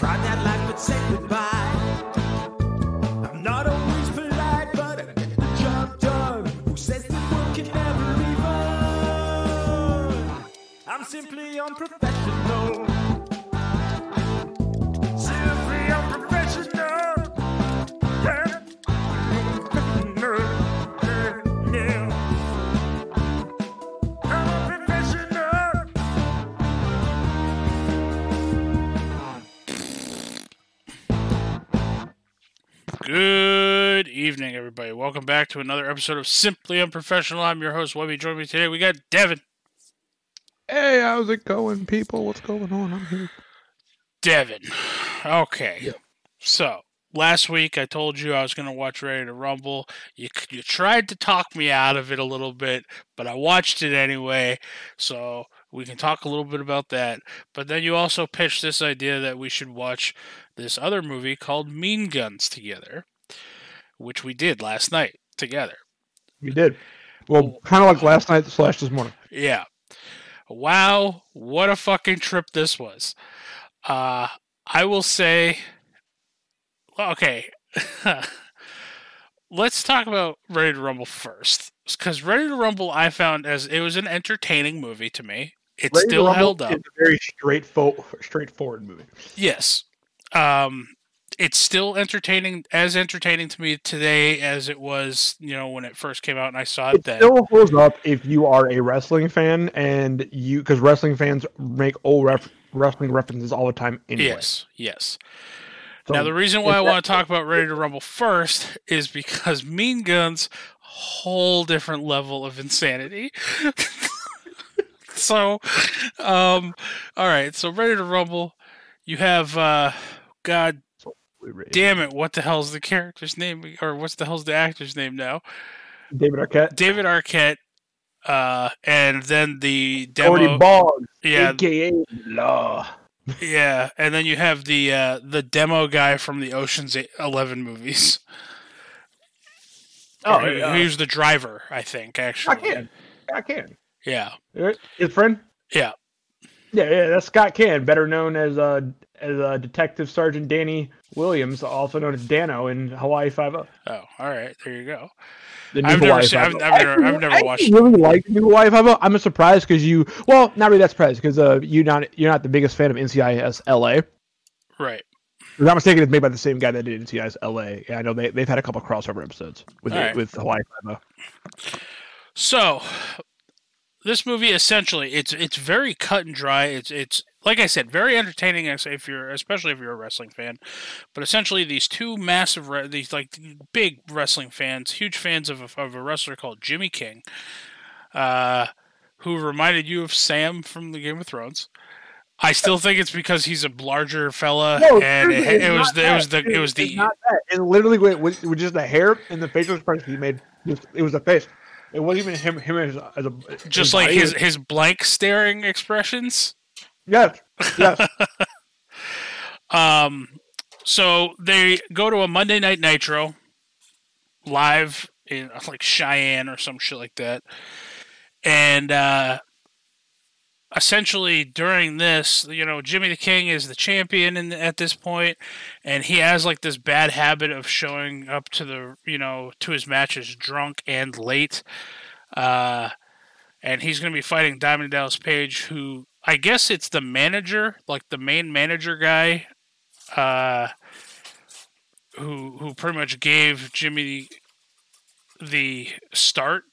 tried that life, but said goodbye. Welcome back to another episode of Simply Unprofessional. I'm your host, Webby. Joining me today, we got Devin. Hey, how's it going, people? What's going on? I'm here. Devin. Okay. Yep. So, last week I told you I was going to watch Ready to Rumble. You, you tried to talk me out of it a little bit, but I watched it anyway. So, we can talk a little bit about that. But then you also pitched this idea that we should watch this other movie called Mean Guns together, which we did last night together. We did. Well, kind of like last night slash this morning. Yeah. Wow, what a fucking trip this was. Uh I will say okay. Let's talk about Ready to Rumble first. Cuz Ready to Rumble I found as it was an entertaining movie to me. It Ready still held up. is a very straightforward, straightforward movie. Yes. Um it's still entertaining as entertaining to me today as it was, you know, when it first came out and I saw it It then. still holds up if you are a wrestling fan and you, because wrestling fans make old ref, wrestling references all the time anyway. Yes, yes. So now the reason why I want to talk about Ready to Rumble first is because Mean Guns whole different level of insanity. so um all right, so Ready to Rumble you have uh god damn it, what the hell's the character's name or what's the hell's the actor's name now? David Arquette, David Arquette uh and then the demo Cody Boggs, yeah aka Law. Yeah, and then you have the uh, the demo guy from the Ocean's Eleven movies. Oh, Or yeah. was the driver, I think. Actually, I can, I can. Yeah, His friend. yeah, Yeah, yeah, that's Scott Caan, better known as uh as uh, Detective Sergeant Danny Williams, also known as Danno in Hawaii Five O. Oh, all right, there you go. The new I've never seen- I've- 5-0. I've never- I've never I watched really like new Hawaii Five O. I'm surprised because you, well, not really that surprised because uh, you not you're not the biggest fan of NCIS LA. If Right. I'm not mistaken, it's made by the same guy that did NCIS LA. Yeah, I know they they've had a couple crossover episodes with right. with Hawaii Five O. So, this movie essentially it's it's very cut and dry. It's it's like I said, very entertaining if you're especially if you're a wrestling fan. But essentially, these two massive re- these like big wrestling fans, huge fans of a, of a wrestler called Jimmy King, uh, who reminded you of Sam from the Game of Thrones. I still think it's because he's a larger fella, and it, it was the, it was the it was It's the not that. It literally with, with, with just the hair and the facial expression he made. It was the face. It wasn't even him. Him as, as a just like body. his his blank staring expressions. Yes, yes. Um, so they go to a Monday Night Nitro live in like Cheyenne or some shit like that, and uh, essentially during this, you know, Jimmy the King is the champion in, at this point, and he has like this bad habit of showing up to the you know to his matches drunk and late. Uh, and he's going to be fighting Diamond Dallas Page, who I guess it's the manager, like the main manager guy, uh, who who pretty much gave Jimmy the start.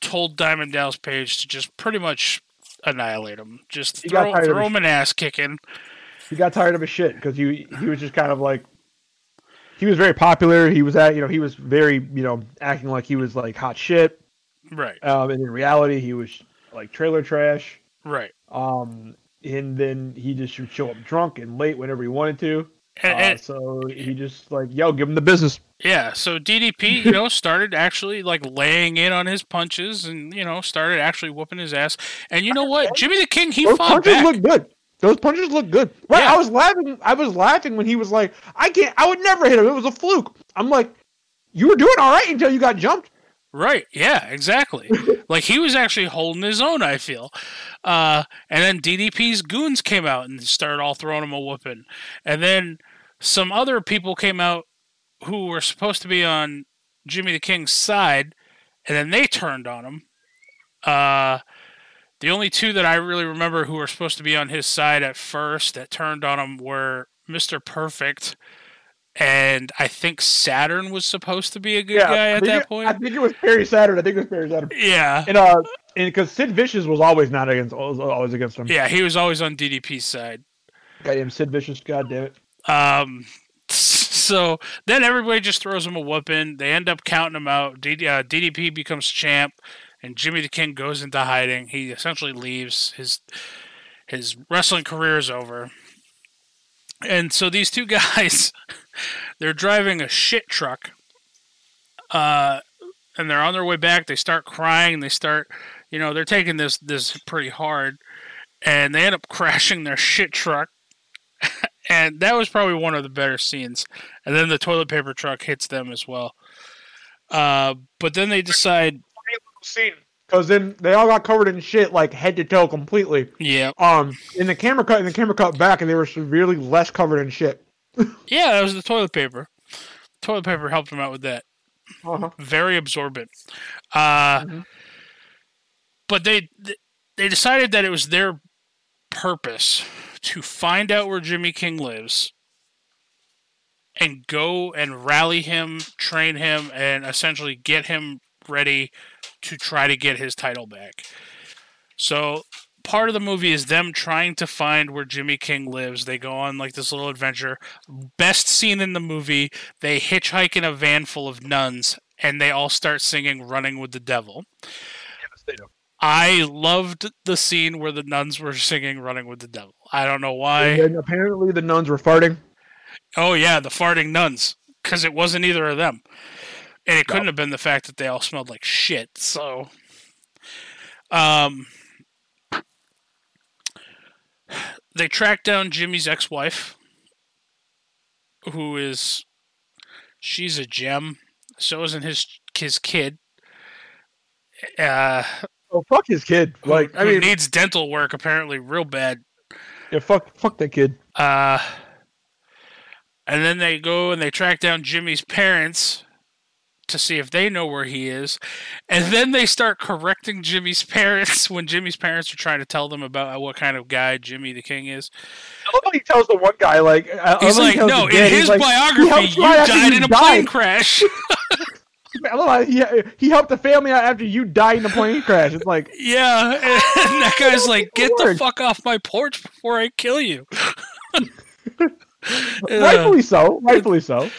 Told Diamond Dallas Page to just pretty much annihilate him, just He throw, throw him an ass kicking. he got tired of his shit because he he was just kind of like he was very popular. He was at you know he was very you know acting like he was like hot shit. Right, Um, and in reality, he was like trailer trash. right. Um, and then he just would show up drunk and late whenever he wanted to. And, Uh, so he just like yo, give him the business. Yeah, so DDP, you know, started actually like laying in on his punches and, you know, started actually whooping his ass. And you know what? Jimmy the King, he Those fought punches back. look good. Those punches look good. Right? Yeah. I was laughing. I was laughing when he was like, "I can't. I would never hit him. It was a fluke." I'm like, "You were doing all right until you got jumped." Right. Yeah, exactly. like he was actually holding his own, I feel. Uh, and then DDP's goons came out and started all throwing him a whooping. And then some other people came out who were supposed to be on Jimmy the King's side, and then they turned on him. Uh, the only two that I really remember who were supposed to be on his side at first that turned on him were Mr. Perfect and I think Saturn was supposed to be a good Yeah, guy at that it- point. I think it was Perry Saturn. I think it was Perry Saturn. yeah, And uh, and because Sid Vicious was always not against, was always against him. yeah, he was always on DDP's side. Goddamn Sid Vicious. God damn it. Um, so then everybody just throws him a whooping. They end up counting him out. D- uh, DDP becomes champ, and Jimmy the King goes into hiding. He essentially leaves. His his wrestling career is over. And so these two guys, they're driving a shit truck. Uh, and they're on their way back. They start crying. They start, you know, they're taking this this pretty hard, and they end up crashing their shit truck and that was probably one of the better scenes. And then the toilet paper truck hits them as well. Uh, but then they decide, Scene. Because then they all got covered in shit, like head to toe, completely. yeah, Um, in the camera cut, in the camera cut back, and they were severely less covered in shit. yeah, that was the toilet paper. Toilet paper helped them out with that. Uh-huh. Very absorbent. Uh, Mhm. But they they decided that it was their purpose to find out where Jimmy King lives and go and rally him, train him, and essentially get him ready to try to get his title back. So part of the movie is them trying to find where Jimmy King lives. They go on like this little adventure. Best scene in the movie, they hitchhike in a van full of nuns and they all start singing Running with the Devil. I loved the scene where the nuns were singing Running with the Devil. I don't know why. And apparently the nuns were farting. Oh yeah, the farting nuns, because it wasn't either of them, and it couldn't No. have been the fact that they all smelled like shit. So, um, they track down Jimmy's ex-wife, who is, she's a gem. So isn't his his kid. Uh, Oh fuck his kid. who- Like I who mean, needs dental work apparently real bad. yeah, fuck, fuck that kid. Uh, and then they go and they track down Jimmy's parents to see if they know where he is. And then they start correcting Jimmy's parents when Jimmy's parents are trying to tell them about what kind of guy Jimmy the King is. I love how he tells the one guy like I He's how he like, no, in his like, biography, you died you in a died." plane crash. I love how he he helped the family out after you died in a plane crash. It's like yeah. And that guy's like, get the fuck off my porch before I kill you. Uh, rightfully so, rightfully so.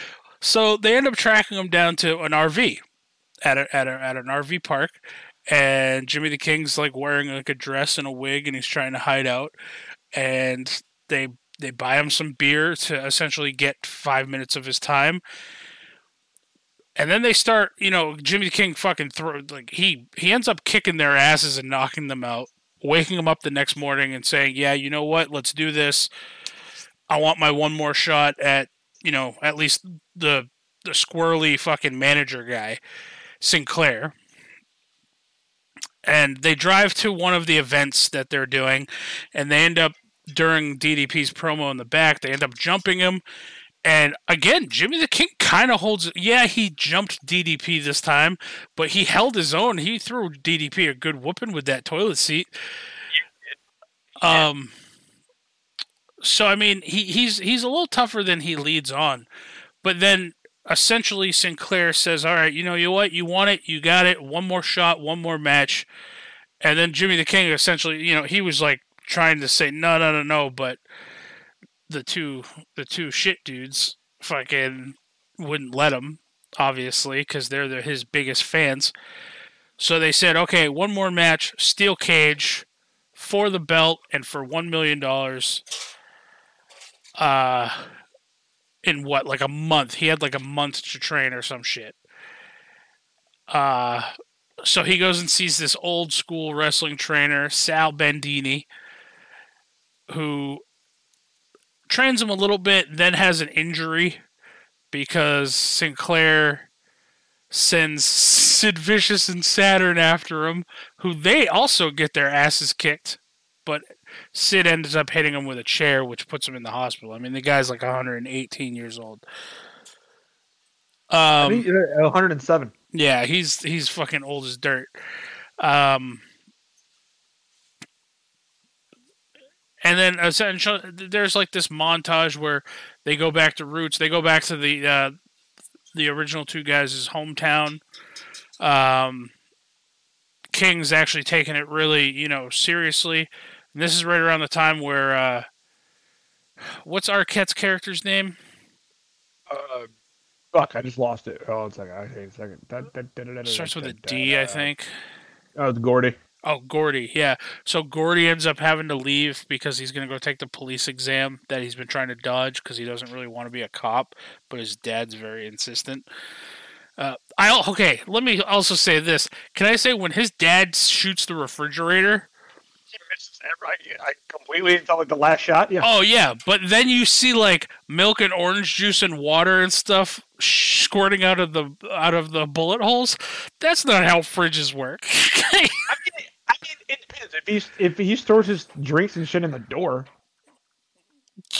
So they end up tracking him down to an RV at a, at a, at an RV park, and Jimmy the King's like wearing like a dress and a wig, and he's trying to hide out. And they they buy him some beer to essentially get five minutes of his time. And then they start, you know, Jimmy the King fucking throw like he he ends up kicking their asses and knocking them out, waking them up the next morning and saying, "Yeah, you know what? Let's do this. I want my one more shot at you know at least the the squirrely fucking manager guy, Sinclair. And they drive to one of the events that they're doing, and they end up during DDP's promo in the back. They end up jumping him, and again, Jimmy the King kind of holds. Yeah, he jumped DDP this time, but he held his own. He threw DDP a good whooping with that toilet seat. Um. So I mean, he, he's he's a little tougher than he leads on, but then essentially Sinclair says, "All right, you know, you what, you want it, you got it. One more shot, one more match." And then Jimmy the King essentially, you know, he was like trying to say, "No, no, no, no," but the two the two shit dudes fucking wouldn't let him, obviously, because they're the, his biggest fans. So they said, "Okay, one more match, steel cage." For the belt and for one million dollars, uh, in what like a month. He had like a month to train or some shit. Uh so he goes and sees this old school wrestling trainer, Sal Bandini, who trains him a little bit, then has an injury because Sinclair sends Sid Vicious and Saturn after him, who they also get their asses kicked. But Sid ends up hitting him with a chair, which puts him in the hospital. I mean, the guy's like 118 years old. Um, think, uh, 107. yeah, he's he's fucking old as dirt. Um, and then essentially, there's like this montage where they go back to roots. They go back to the uh, the original two guys' hometown. Um, King's actually taking it really, you know, seriously. And this is right around the time where uh, what's Arquette's character's name? Uh, fuck, I just lost it. Hold on a second. Okay, a second. Da- da- da- Starts with a D, I think. Oh, it's Gordy. Oh, Gordy, yeah. So Gordy ends up having to leave because he's going to go take the police exam that he's been trying to dodge because he doesn't really want to be a cop, but his dad's very insistent. Uh, I okay. Let me also say this. Can I say when his dad shoots the refrigerator? He misses it, right? I completely until like the last shot. Yeah. Oh yeah, but then you see like milk and orange juice and water and stuff squirting out of the out of the bullet holes. That's not how fridges work. I mean, I mean, it depends. If he's if he stores his drinks and shit in the door,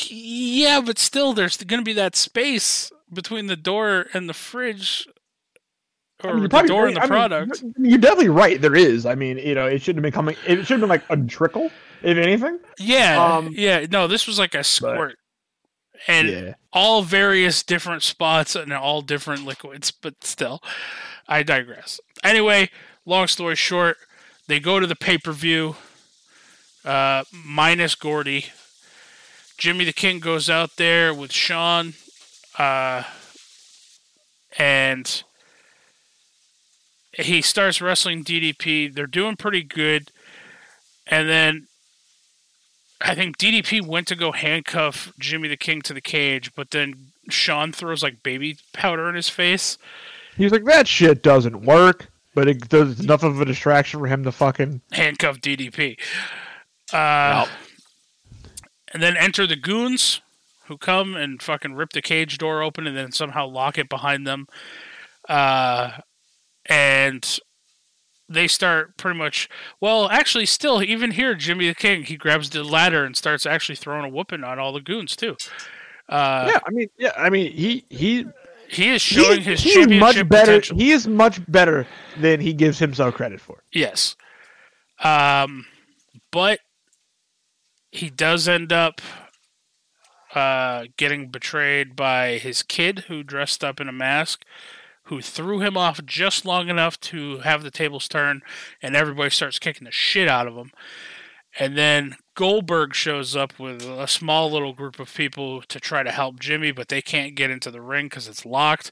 Yeah, but still, there's going to be that space between the door and the fridge, I mean, you're the probably door and the I mean, product. you're- You're definitely right. There is. I mean, you know, it shouldn't have been coming. It should have been like a trickle, if anything. yeah, um, yeah. No, this was like a squirt, and yeah. all various different spots and all different liquids. But still, I digress. Anyway, long story short, they go to the pay per view. Uh, minus Gordy. Jimmy the King goes out there with Sean, uh, and he starts wrestling DDP. They're doing pretty good, and then I think DDP went to go handcuff Jimmy the King to the cage, but then Sean throws like baby powder in his face. He's like that shit doesn't work, but it does enough of a distraction for him to fucking. handcuff DDP. Uh, And then enter the goons who come and fucking rip the cage door open and then somehow lock it behind them. Uh, and they start pretty much. Well, actually, still, even here, Jimmy the King, he grabs the ladder and starts actually throwing a whooping on all the goons, too. Uh, yeah, I mean, yeah, I mean, he he He is showing he, his he's championship much better. potential. He is much better than he gives himself credit for. Yes. Um, but he does end up uh, getting betrayed by his kid who dressed up in a mask, who threw him off just long enough to have the tables turn, and everybody starts kicking the shit out of him. And then Goldberg shows up with a small little group of people to try to help Jimmy, but they can't get into the ring because it's locked.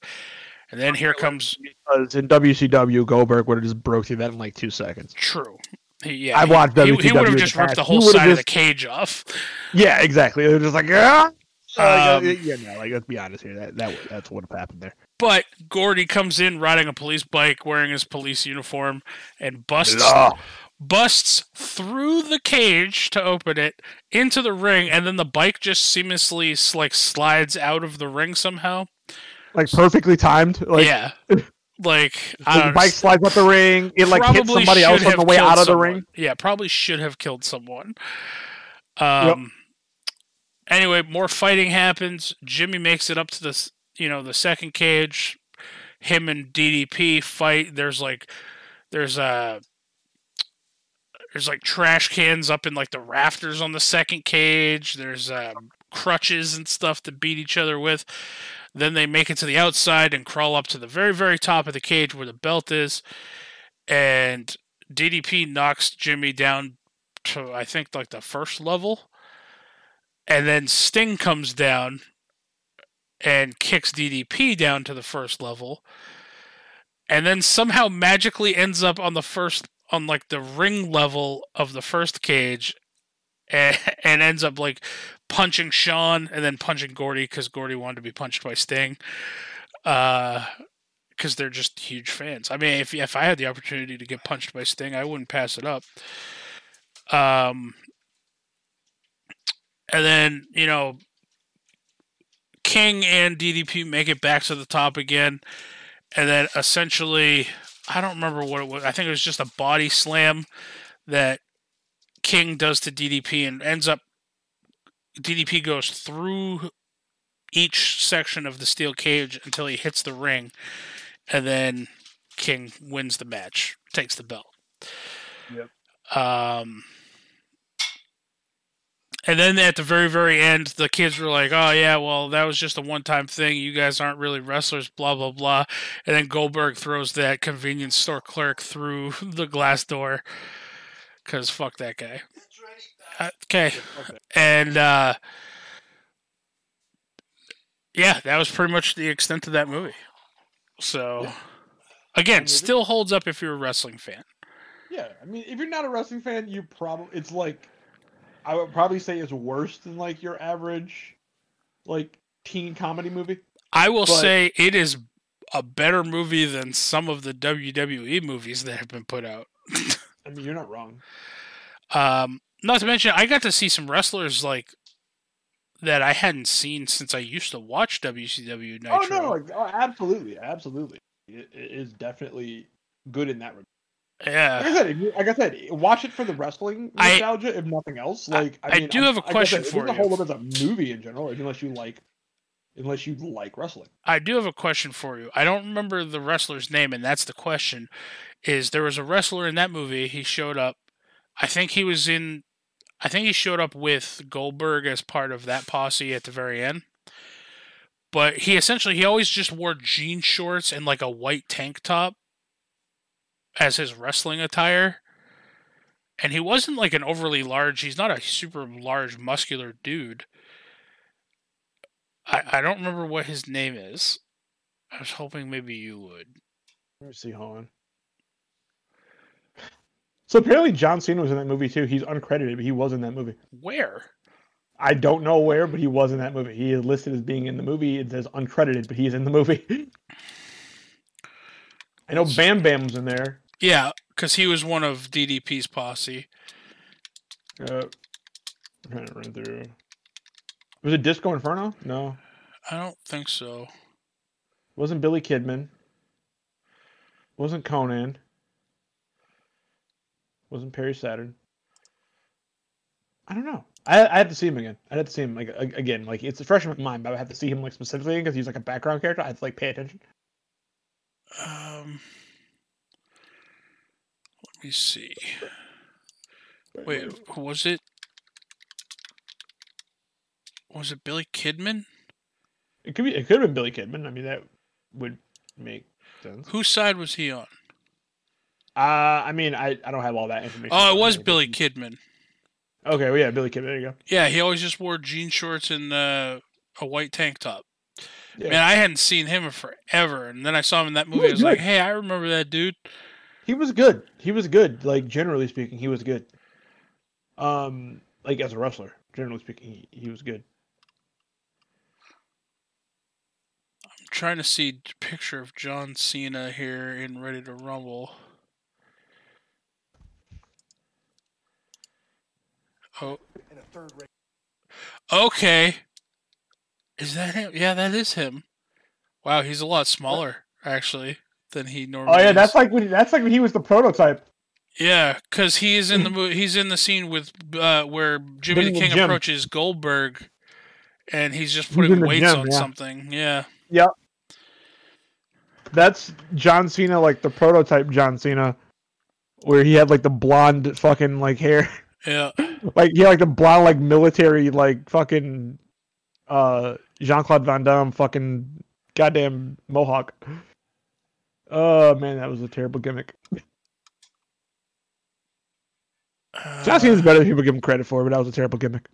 And then here comes Because in WCW, Goldberg would have just broke through that in like two seconds. True. He, yeah, I he- watched he, WCW he would have just ripped the whole side of the cage off. Yeah, exactly. They're just like, ah. Um, Like, yeah, no, like let's be honest here. That that that's what would have happened there. But Gordy comes in riding a police bike, wearing his police uniform, and busts Blah. busts through the cage to open it into the ring, and then the bike just seamlessly like slides out of the ring somehow. Like perfectly timed. Like yeah, like I the don't bike know, slides up the ring. It like hits somebody else on the way out of the ring. Yeah, probably should have killed someone. Um. Anyway, more fighting happens. Jimmy makes it up to this, you know, the second cage. Him and DDP fight. There's like, there's uh there's like trash cans up in like the rafters on the second cage. There's um, crutches and stuff to beat each other with. Then they make it to the outside and crawl up to the very, very top of the cage where the belt is. And DDP knocks Jimmy down to, I think, like the first level. And then Sting comes down and kicks DDP down to the first level. And then somehow magically ends up on the first, on like the ring level of the first cage. And, and ends up like punching Sean and then punching Gordy because Gordy wanted to be punched by Sting. Uh, because they're just huge fans. I mean, if if I had the opportunity to get punched by Sting, I wouldn't pass it up. Um, and then you know, King and DDP make it back to the top again, and then essentially I don't remember what it was. I think it was just a body slam that King does to DDP and ends up DDP goes through each section of the steel cage until he hits the ring, and then King wins the match, takes the belt. Yep. Um, and then at the very, very end, the kids were like, "Oh yeah, well that was just a one-time thing. You guys aren't really wrestlers." Blah blah blah. And then Goldberg throws that convenience store clerk through the glass door because fuck that guy. Uh, Okay, Okay. and uh, yeah, that was pretty much the extent of that movie. So, again, still holds up if you're a wrestling fan. Yeah, I mean, if you're not a wrestling fan, you probably it's like I would probably say it's worse than like your average like teen comedy movie. I will But- say it is a better movie than some of the WWE movies that have been put out. I mean, you're not wrong. Um, not to mention, I got to see some wrestlers like that I hadn't seen since I used to watch WCW Nitro. Oh no, no, like, oh, absolutely, absolutely. It, it is definitely good in that regard. Like Yeah, I said, like I said, watch it for the wrestling I- nostalgia, if nothing else. Like I, I mean, do have a like question for you. hold up as a movie in general, unless you like, unless you like wrestling. I do have a question for you. I don't remember the wrestler's name, and that's the question. Is there was a wrestler in that movie? He showed up. I think he was in. I think he showed up with Goldberg as part of that posse at the very end. But he essentially he always just wore jean shorts and like a white tank top as his wrestling attire. And he wasn't like an overly large. He's not a super large muscular dude. I, I don't remember what his name is. I was hoping maybe you would. Let me see. Hold on. So apparently John Cena was in that movie too. He's uncredited, but he was in that movie. Where? I don't know where, but he was in that movie. He is listed as being in the movie. It says uncredited, but he's in the movie. I know Bam Bam was in there. Yeah, because he was one of DDP's posse. Uh, I'm trying to run through. Was it Disco Inferno? No, I don't think so. wasn't Billy Kidman. Wasn't Konnan. Wasn't Perry Saturn. I don't know. I I have to see him again. I have to see him like a- again. Like it's fresh in my mind, but I have to see him like specifically because he's like a background character. I have to like pay attention. Um, me see. Wait, was it? Was it Billy Kidman? It could be. It could have been Billy Kidman. I mean, that would make sense. Whose side was he on? Uh, I mean, I, I don't have all that information. Oh, it was Billy Kidman. Okay, well, yeah, Billy Kidman. There you go. Yeah, he always just wore jean shorts and uh, a white tank top. Yeah. Man, I hadn't seen him in forever, and then I saw him in that movie. was I was like. "Hey, I remember that dude." He was good. He was good. Like generally speaking, he was good. Um, like as a wrestler, generally speaking, he, he was good. I'm trying to see a picture of John Cena here in Ready to Rumble. Oh. Okay. Is that him? Yeah, that is him. Wow, he's a lot smaller actually than he normally. Oh yeah, is. that's like when that's like when he was the prototype. Yeah, because he is in the mo- he's in the scene with uh, where Jimmy the in the King approaches Goldberg, and he's just putting in the weights gym, on yeah. something. Yeah, Yep. That's John Cena, like the prototype John Cena, where he had like the blonde fucking like hair, yeah. like he had like the blonde like military like fucking uh Jean Claude Van Damme fucking goddamn mohawk. Oh man, that was a terrible gimmick. John Cena's Uh, better than people give him credit for, but that was a terrible gimmick.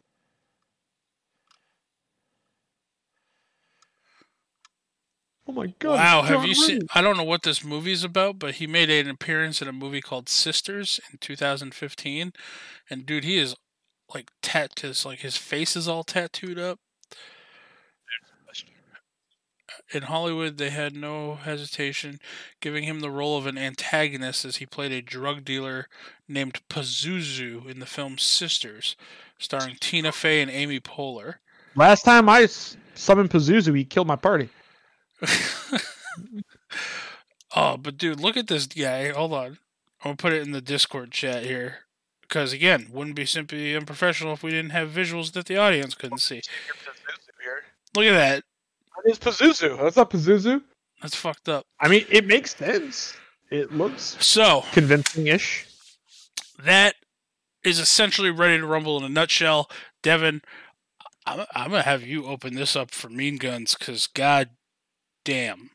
Oh my god! wow, have you seen? I don't know what this movie is about, but he made an appearance in a movie called Sisters in 2015, and dude, he is like tat, his like his face is all tattooed up. In Hollywood, they had no hesitation giving him the role of an antagonist as he played a drug dealer named Pazuzu in the film Sisters, starring Tina Fey and Amy Poehler. Last time I summoned Pazuzu, he killed my party. Oh, but dude, look at this guy. Hold on. I'm gonna put it in the Discord chat here. Because again, wouldn't be simply unprofessional if we didn't have visuals that the audience couldn't see. Look at that. That is Pazuzu. That's not Pazuzu. That's fucked up. I mean, it makes sense. It looks So convincing-ish. that is essentially ready to rumble in a nutshell. Devin, I'm, I'm gonna have you open this up for Mean Guns because god damn. Mean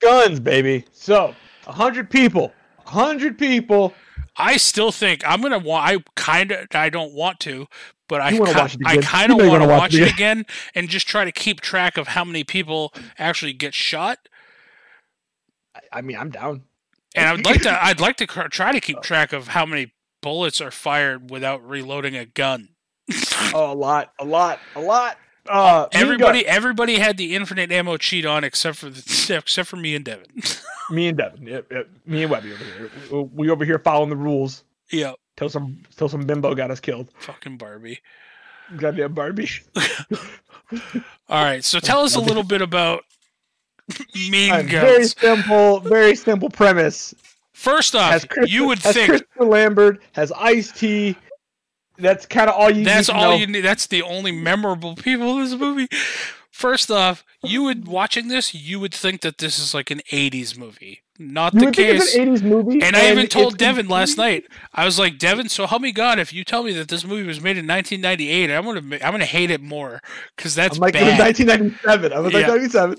Guns, baby. So, a hundred people. A hundred people. I still think I'm gonna want. I kind of. I don't want to, but I wanna ki- watch it I kind of want to watch watch it it again and just try to keep track of how many people actually get shot. I- I mean, I'm down. And I'd like to. I'd like to try to keep track of how many bullets are fired without reloading a gun. Oh, a lot, a lot, a lot. Uh, everybody, everybody had the infinite ammo cheat on except for the, except for me and Devin. Me and Devin, yep, yep. me and Webby over here. We- We over here following the rules. yep, Till some, till some bimbo got us killed. fucking Barbie. Goddamn Barbie. All right, so tell us a little bit about Mean A very simple, very simple premise. First off, you would think Christopher Lambert has Ice T. That's kind of all you. That's all know. you need. That's the only memorable people in this movie. First off, you would watching this, you would think that this is like an '80s movie. Not You the case. it's an '80s movie, and I even told Devin last night. I was like, Devin, so help me God, if you tell me that this movie was made in 1998, I'm gonna I'm gonna hate it more because that's I'm like, it was bad. 1997. I was like, Yeah. 97.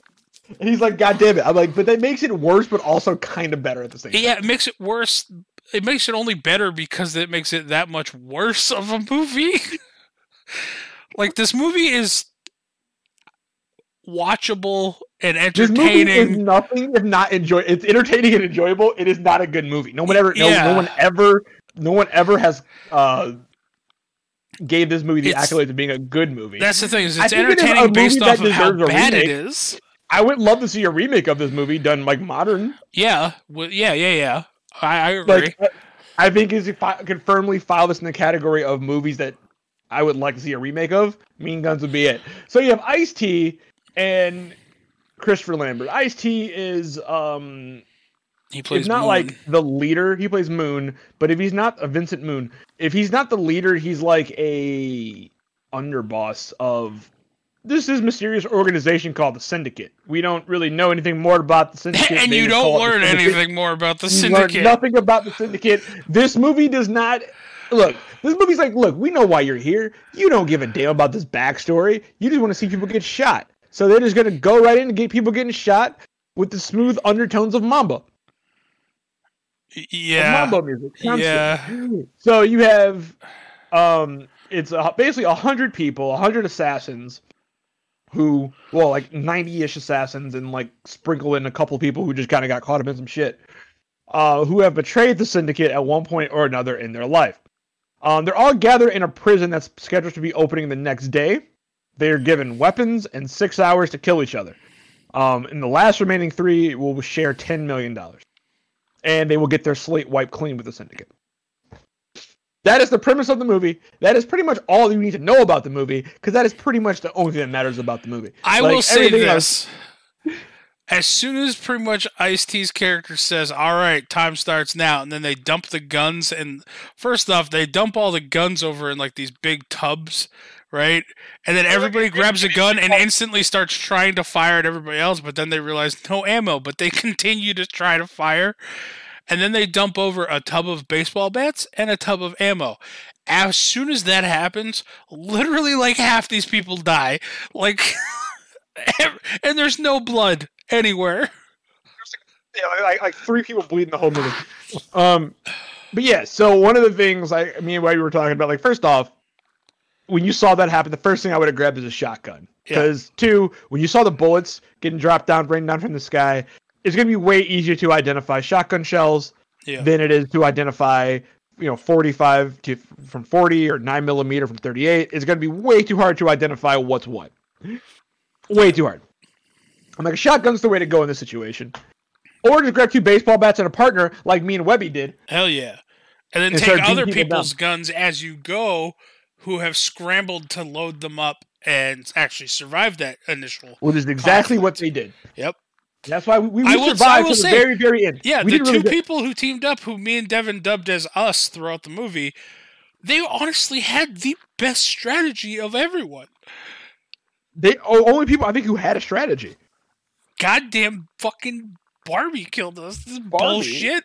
And he's like, God damn it. I'm like, but that makes it worse, but also kind of better at the same time. yeah, it makes it worse. It makes it only better because it makes it that much worse of a movie. like this movie is watchable and This movie is nothing if not enjoy. It's entertaining and enjoyable. It is not a good movie. No one ever, no, Yeah. no one ever, no one ever has uh gave this movie the It's- accolade of being a good movie. That's the thing is it's think it is based movie off of how bad remake. is. I would love to see a remake of this movie done like modern. Yeah, well, yeah, yeah, yeah. I, I agree. Like, uh, I think is if I could firmly file this in the category of movies that I would like to see a remake of. Mean Guns would be it. So you have Ice T and Christopher Lambert. Ice T is um he plays He's not Moon. like the leader. He plays Moon, but if he's not a Vincent Moon, if he's not the leader, he's like a underboss of this is mysterious organization called the Syndicate. We don't really know anything more about the Syndicate. and They you don't learn anything more about the You learn syndicate. nothing about the Syndicate. This movie does not. Look, this movie's like, look, we know why you're here. You don't give a damn about this backstory. You just want to see people get shot. So they're just gonna go right in and get people getting shot with the smooth undertones of Mambo. Y- of Yeah, Mambo music. yeah. So you have, um, it's a, basically a hundred people, a hundred assassins, who, well, like ninety-ish assassins, and like sprinkle in a couple people who just kind of got caught up in some shit, uh, who have betrayed the syndicate at one point or another in their life. Um, they're all gathered in a prison that's scheduled to be opening the next day. They're given weapons and six hours to kill each other. Um, and the last remaining three will share ten million dollars and they will get their slate wiped clean with the syndicate. That is the premise of the movie. That is pretty much all you need to know about the movie, because that is pretty much the only thing that matters about the movie. I Like, will say else- this. As soon as pretty much Ice T's character says, "All right, time starts now," and then they dump the guns, and first off, they dump all the guns over in like these big tubs, right? And then everybody grabs a gun and instantly starts trying to fire at everybody else, but then they realize no ammo, but they continue to try to fire. And then they dump over a tub of baseball bats and a tub of ammo. As soon as that happens, literally like half these people die. Like and there's no blood anywhere. yeah, like, like, three people bleeding the whole movie. Um, but yeah, so one of the things I, me and Webby were talking about, like first off, when you saw that happen, the first thing I would have grabbed is a shotgun. Yeah. Because two, when you saw the bullets getting dropped down, raining down from the sky, it's gonna be way easier to identify shotgun shells Yeah. than it is to identify, you know, 45 to from 40 or 9 millimeter from 38. It's going to be way too hard to identify what's what. Way too hard. I'm like, a shotgun's the way to go in this situation. Or just grab two baseball bats and a partner like me and Webby did. Hell yeah. And then And take other people people's guns as you go who have scrambled to load them up and actually survive that initial. Which is exactly what they did. Yep. That's why we, we I will- I survived will to the very, very end. Yeah, we the two really people who teamed up, who me and Devin dubbed as us throughout the movie, they honestly had the best strategy of everyone. They oh, only people I think who had a strategy. Goddamn fucking Barbie killed us. This is Barbie? bullshit.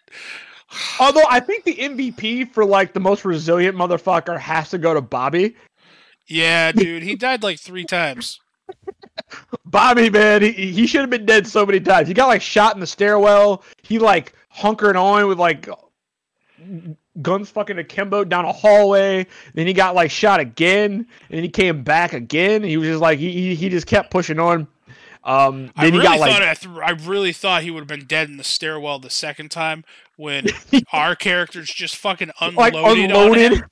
Although I think the MVP for like the most resilient motherfucker has to go to Bobby. Yeah, dude, he died like three times. Bobby, man, he, he should have been dead so many times. He got like shot in the stairwell. He like hunkered on with like guns fucking akimbo down a hallway. Then he got like shot again, and then he came back again. He was just like he he, he just kept pushing on. Um, I really got like thought I, th- I really thought he would have been dead in the stairwell the second time when our characters just fucking like unloaded, on him.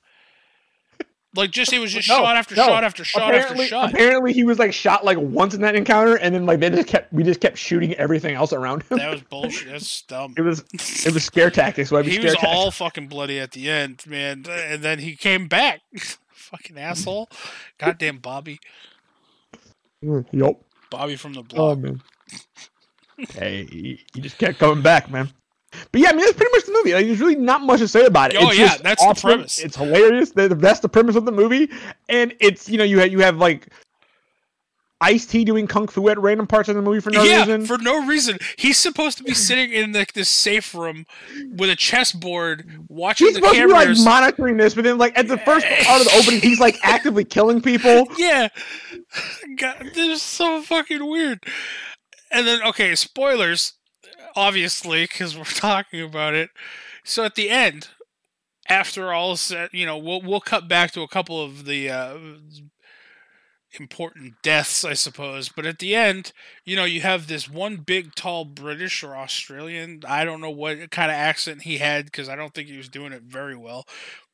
Like just it was just No, shot after no. shot after shot after apparently, shot. apparently he was like shot like once in that encounter, and then like they just kept we just kept shooting everything else around him. That was bullshit. That's dumb. It was it was scare tactics. Why he scare was tactics. all fucking bloody at the end, man. And then he came back. fucking asshole. Goddamn Bobby. Yup. Bobby from the Oh block. man. hey, he, he just kept coming back, man. But yeah, I mean that's pretty much the movie. Like, there's really not much to say about it. Oh, it's yeah, that's the awesome. premise. It's hilarious. That's the premise of the movie, and it's you know you have you have like Ice T doing kung fu at random parts of the movie for no yeah, reason. for no reason. He's supposed to be sitting in like this safe room with a chessboard, watching He's the supposed to be like monitoring this, but then like at the first part of the opening, he's like actively killing people. yeah, God, this is so fucking weird. And then, okay, spoilers, obviously, because we're talking about it. So at the end, after all is said, you know, we'll we'll cut back to a couple of the uh, important deaths, I suppose. But at the end, you know, you have this one big, tall British or Australian. I don't know what kind of accent he had because I don't think he was doing it very well.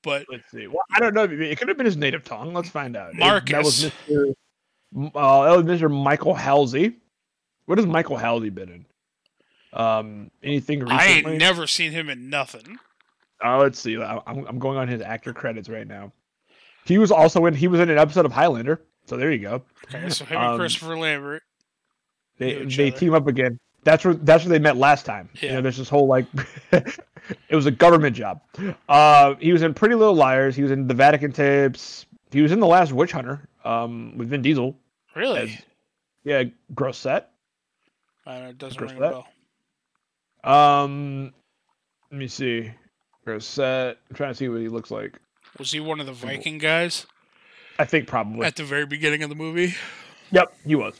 But Let's see. Well, I don't know. It could have been his native tongue. Let's find out. It- Marcus. that was Mr. Uh, that was Mr. Michael Halsey. What has Michael Halsey been in? Um, anything recently? I ain't never seen him in nothing. Oh, let's see. I'm, I'm going on his actor credits right now. He was also in. He was in an episode of Highlander. So there you go. Okay, so him Um, and Christopher Lambert. They they other. team up again. That's where that's where they met last time. You Yeah. know, there's this whole like, it was a government job. Uh, he was in Pretty Little Liars. He was in the Vatican tapes. He was in the Last Witch Hunter. Um, with Vin Diesel. Really? as- Yeah, Grossette. Uh, it doesn't Chris ring a bell. Um, let me see. Grossette. I'm trying to see what he looks like. Was he one of the Viking guys I think probably. at the very beginning of the movie? Yep, he was.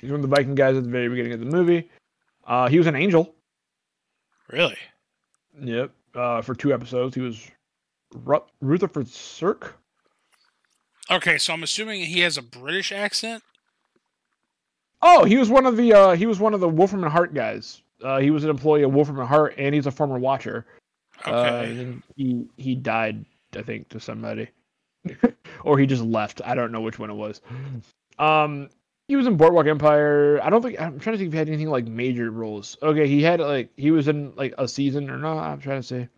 He's one of the Viking guys at the very beginning of the movie. Uh, he was an angel. Really? Yep. Uh, for two episodes, he was Ru- Rutherford Sirk. Okay, so I'm assuming he has a British accent. Oh, he was one of the uh, he was one of the Wolfram and Hart guys. Uh, he was an employee of Wolfram and Hart, and he's a former Watcher. Uh, Okay. and he he died, I think, to somebody, or he just left. I don't know which one it was. Um, he was in Boardwalk Empire. I don't think I'm trying to think if he had anything like major roles. Okay, he had like he was in like a season or not. I'm trying to say,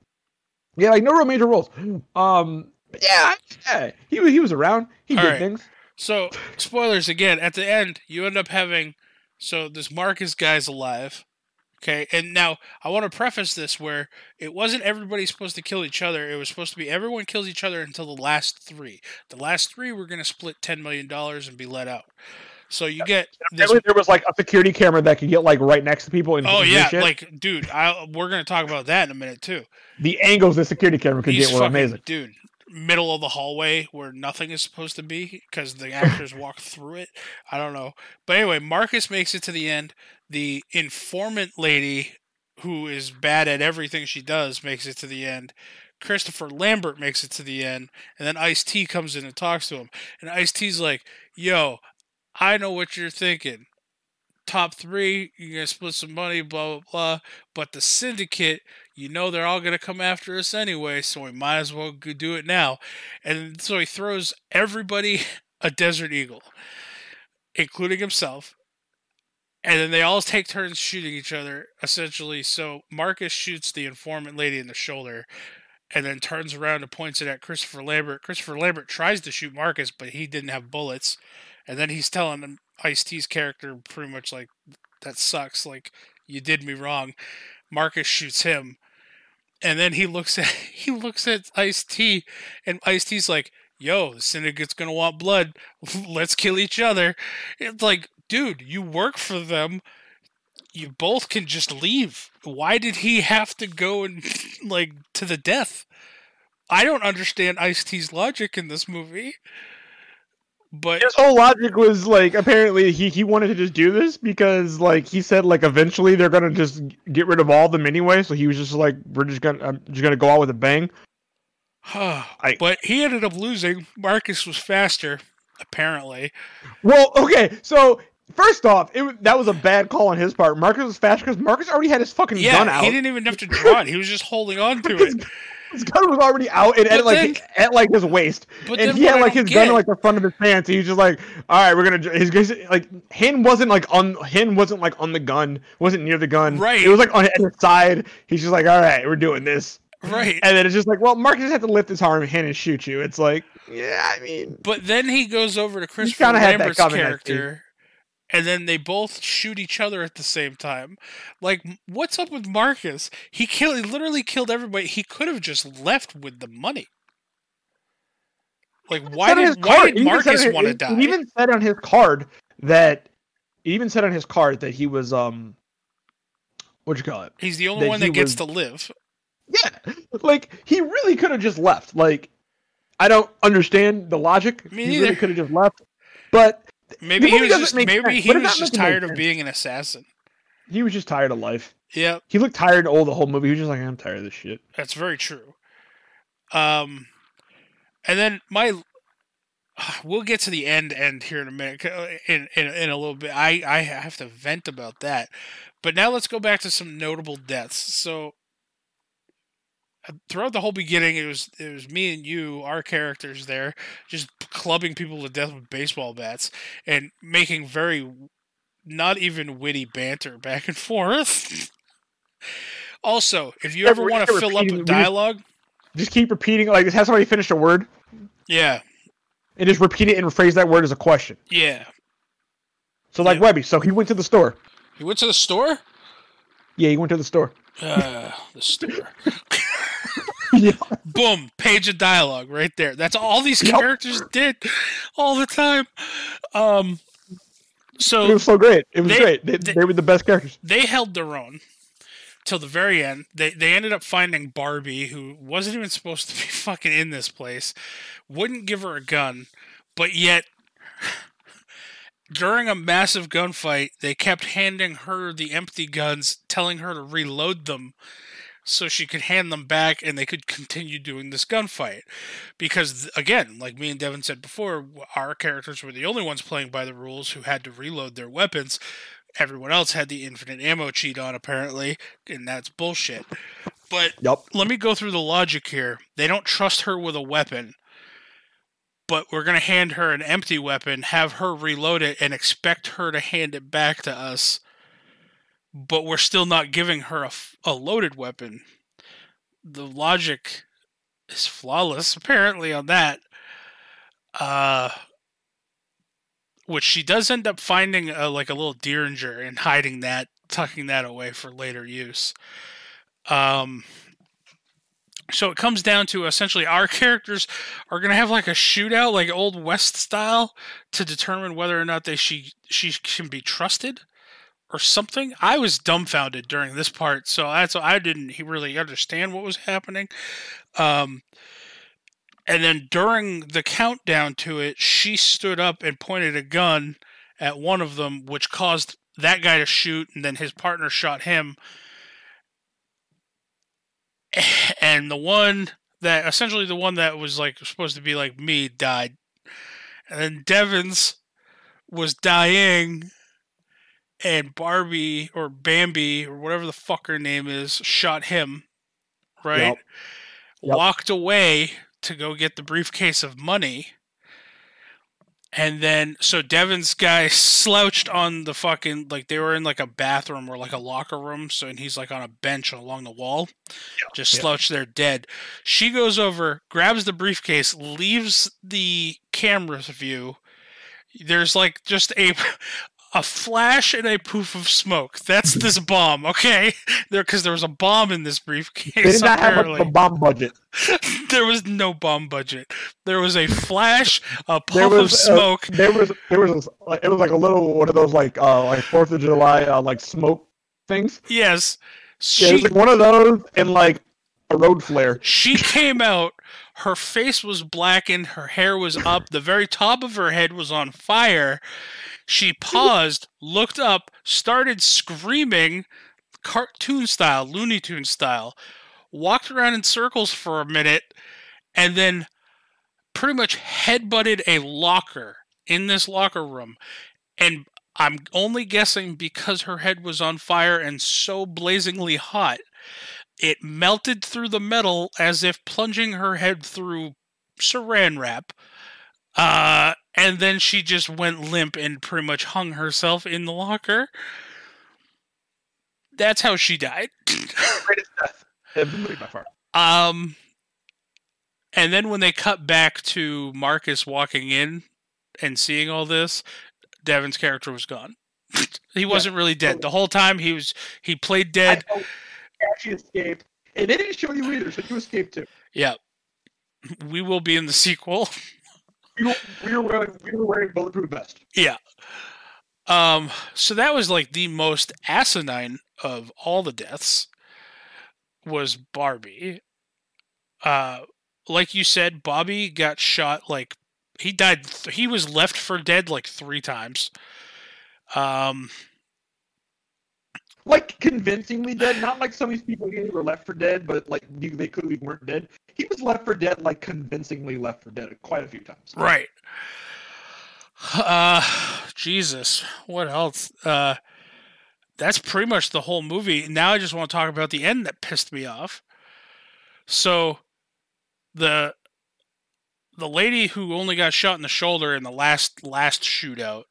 yeah, like no real major roles. Um, yeah, yeah, he was he was around. He All did right. things. So, spoilers again. At the end, you end up having so this Marcus guy's alive. Okay, and now I want to preface this where it wasn't everybody supposed to kill each other. It was supposed to be everyone kills each other until the last three. The last three were going to split ten million dollars and be let out. So you get this. There was like a security camera that could get like right next to people and Oh yeah, shit. like dude, I, we're going to talk about that in a minute too. the angles the security camera could get were fucking amazing. dude. Middle of the hallway where nothing is supposed to be because the actors walk through it. I don't know, but anyway, Marcus makes it to the end. The informant lady, who is bad at everything she does, makes it to the end. Christopher Lambert makes it to the end, and then Ice T comes in and talks to him. And Ice T's like, "Yo, I know what you're thinking. Top three, you're gonna split some money, blah blah blah. But the syndicate, you know, they're all gonna come after us anyway, so we might as well do it now." And so he throws everybody a Desert Eagle, including himself. And then they all take turns shooting each other, essentially. So Marcus shoots the informant lady in the shoulder, and then turns around and points it at Christopher Lambert. Christopher Lambert tries to shoot Marcus, but he didn't have bullets. And then he's telling Ice T's character pretty much like, that sucks. Like you did me wrong." Marcus shoots him, and then he looks at he looks at Ice T, and Ice T's like, "Yo, the syndicate's gonna want blood. Let's kill each other." It's like, dude, you work for them. You both can just leave. Why did he have to go and like to the death? I don't understand Ice T's logic in this movie. But His whole logic was like apparently he, he wanted to just do this because like he said like eventually they're gonna just get rid of all of them anyway. So he was just like we're just gonna I'm just gonna go out with a bang. I- but he ended up losing. Marcus was faster, apparently. Well, okay, so first off, it that was a bad call on his part. Marcus was fast because Marcus already had his fucking gun out. he didn't even have to draw it. He was just holding on to it. his gun was already out and at like at like his waist, But and he had like his gun in like the front of his pants. He was just like, "All right, we're gonna." dr-" His like Hin wasn't like on Hin wasn't like on the gun, wasn't near the gun. Right. It was like on his side. He's just like, "All right, we're doing this," Right. and then it's just like, "Well, Marcus just had to lift his arm Hin, and shoot you." It's like, yeah, I mean, But then he goes over to Christopher kinda had that Lambert's character, and then they both shoot each other at the same time. Like, what's up with Marcus? He killed. He literally killed everybody. He could have just left with the money. Like, why did why card- did it even said Marcus want to die? It even said on his card that it even said on his card that he was um, what'd you call it? He's the only that one that gets was- to live. Yeah, like he really could have just left. Like, I don't understand the logic. Me he really could have just left, but Maybe he was just maybe he was just meant to make tired of being an assassin. he was just tired of life. Yeah. He looked tired old the whole movie. He was just like, I'm tired of this shit. that's very true. Um, and then my we'll get to the end end here in a minute in in, in a little bit. I I have to vent about that, but now let's go back to some notable deaths. So uh, throughout the whole beginning, it was it was me and you, our characters there, just clubbing people to death with baseball bats and making very not even witty banter back and forth. also, if you Yeah, ever want to fill up with just- dialogue, Just keep repeating. Like, has somebody finished a word yeah, and just repeat it and rephrase that word as a question. yeah. So, like Yeah. Webby. So he went to the store. He went to the store? Yeah, he went to the store. Uh, the store. yeah. Boom, page of dialogue right there. That's all these Yep. characters did all the time. Um, It so was so great. It was They- great. They, they- they were the best characters. they held their own till the very end. They they ended up finding Barbie, who wasn't even supposed to be fucking in this place, wouldn't give her a gun, but yet during a massive gunfight, they kept handing her the empty guns, telling her to reload them so she could hand them back and they could continue doing this gunfight. Because, again, like me and Devin said before, our characters were the only ones playing by the rules who had to reload their weapons. Everyone else had the infinite ammo cheat on, apparently, and that's bullshit. But Yup. let me go through the logic here. They don't trust her with a weapon, but we're going to hand her an empty weapon, have her reload it, and expect her to hand it back to us. But we're still not giving her a, a loaded weapon. The logic is flawless, apparently, on that. Uh, which she does end up finding a, like a little Derringer and hiding that, tucking that away for later use. Um, so it comes down to essentially our characters are going to have like a shootout, like old west style, to determine whether or not they she she can be trusted or something. I was dumbfounded during this part, so that's I didn't really understand what was happening. Um, and then during the countdown to it, she stood up and pointed a gun at one of them, which caused that guy to shoot, and then his partner shot him and the one that essentially the one that was like supposed to be like me died and then devon's was dying and barbie or bambi or whatever the fuck her name is shot him right Yep. Yep. walked away to go get the briefcase of money and then so Devin's guy slouched on the fucking like they were in like a bathroom or like a locker room, so and he's like on a bench along the wall, just yeah. slouched there dead. She goes over, grabs the briefcase, leaves the camera's view. There's like just a a flash and a poof of smoke. That's this bomb, okay? There, because there was a bomb in this briefcase. They did not have a, a bomb budget. there was no bomb budget. There was a flash, a puff of uh, smoke. there was there was like it was like a little one of those like uh like Fourth of July uh, like smoke things. yes, Yeah, it she was like one of those and like a road flare. she came out. Her face was blackened. Her hair was up. The very top of her head was on fire. She paused, looked up, started screaming, cartoon style, Looney Tune style, walked around in circles for a minute, and then pretty much headbutted a locker in this locker room. And I'm only guessing because her head was on fire and so blazingly hot, it melted through the metal as if plunging her head through saran wrap. Uh, and then she just went limp and pretty much hung herself in the locker. That's how she died. Greatest death of by far. Um, and then when they cut back to Marcus walking in and seeing all this, Devin's character was gone. he wasn't really dead the whole time. He was he played dead. I she escaped, and they didn't show you either, so you escaped too. Yeah, we will be in the sequel. We were, we were wearing we were wearing bulletproof vest. Yeah. Um. So that was like the most asinine of all the deaths. Was Barbie. Uh, like you said, Bobby got shot. Like he died. He was left for dead like three times. Um. Like convincingly dead, not like some of these people who were left for dead, but like you, they clearly weren't dead. He was left for dead, like convincingly left for dead, quite a few times. Right. Uh, Jesus. What else? Uh, that's pretty much the whole movie. Now I just want to talk about the end that pissed me off. So, the the lady who only got shot in the shoulder in the last last shootout,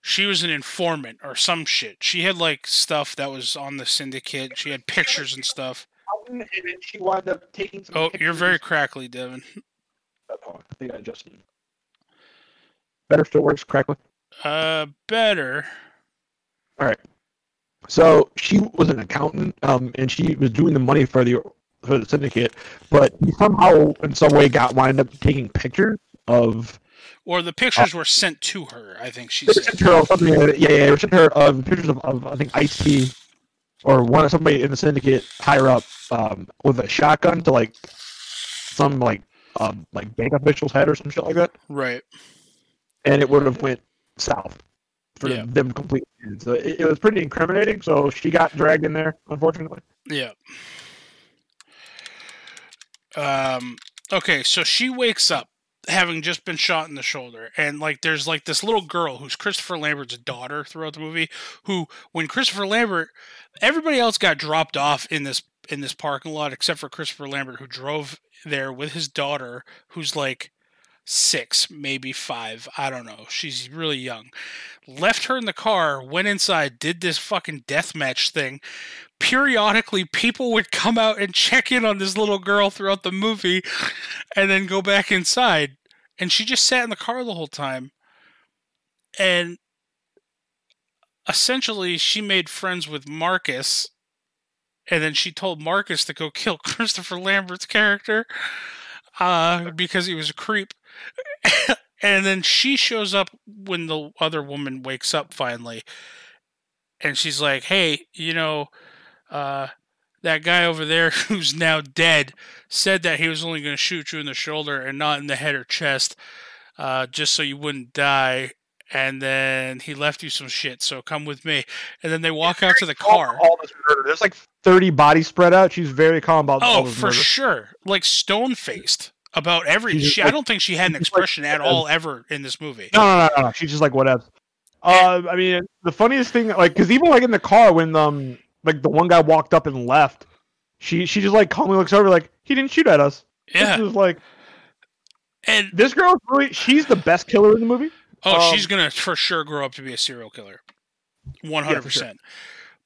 she was an informant or some shit. She had like stuff that was on the syndicate. She had pictures and stuff. And then she wound up taking some. Oh, you're very crackly, Devin. Oh, I think I adjusted. Better still works correctly. Uh, better. All right. So she was an accountant, um, and she was doing the money for the for the syndicate, but he somehow, in some way, got wound up taking pictures of Or the pictures were sent to her. I think she said. sent her something. Yeah, yeah, sent her of pictures of, of I think Ice T or one of somebody in the syndicate higher up um, with a shotgun to like some like um, like bank official's head or some shit like that, Right. and it would have went south for Yeah. them completely. So it, it was pretty incriminating. So she got dragged in there, unfortunately. Yeah. Um. Okay, so she wakes up having just been shot in the shoulder, and like there's like this little girl who's Christopher Lambert's daughter throughout the movie. Who, when Christopher Lambert, everybody else got dropped off in this in this parking lot except for Christopher Lambert, who drove there with his daughter, who's like six, maybe five. I don't know. She's really young. Left her in the car, went inside, did this fucking death match thing. Periodically, people would come out and check in on this little girl throughout the movie and then go back inside. And she just sat in the car the whole time. And essentially, she made friends with Marcus. And then she told Marcus to go kill Christopher Lambert's character uh, because he was a creep. and then she shows up when the other woman wakes up finally. And she's like, hey, you know, uh, that guy over there who's now dead said that he was only going to shoot you in the shoulder and not in the head or chest uh, just so you wouldn't die. And then he left you some shit, so come with me. And then they walk out to the car. All this murder. There's like 30 bodies spread out. She's very calm about all Oh, for murder. sure. Like stone faced about every. She's She, I don't think she had an she's like- expression at all ever in this movie. No, no, no, no. She's just like whatever. Uh, I mean, the funniest thing, like, because even like in the car when um, like the one guy walked up and left. She she just like calmly looks over like he didn't shoot at us. Yeah, was like, and this girl really she's the best killer in the movie. Oh, um, she's gonna for sure grow up to be a serial killer, one hundred percent.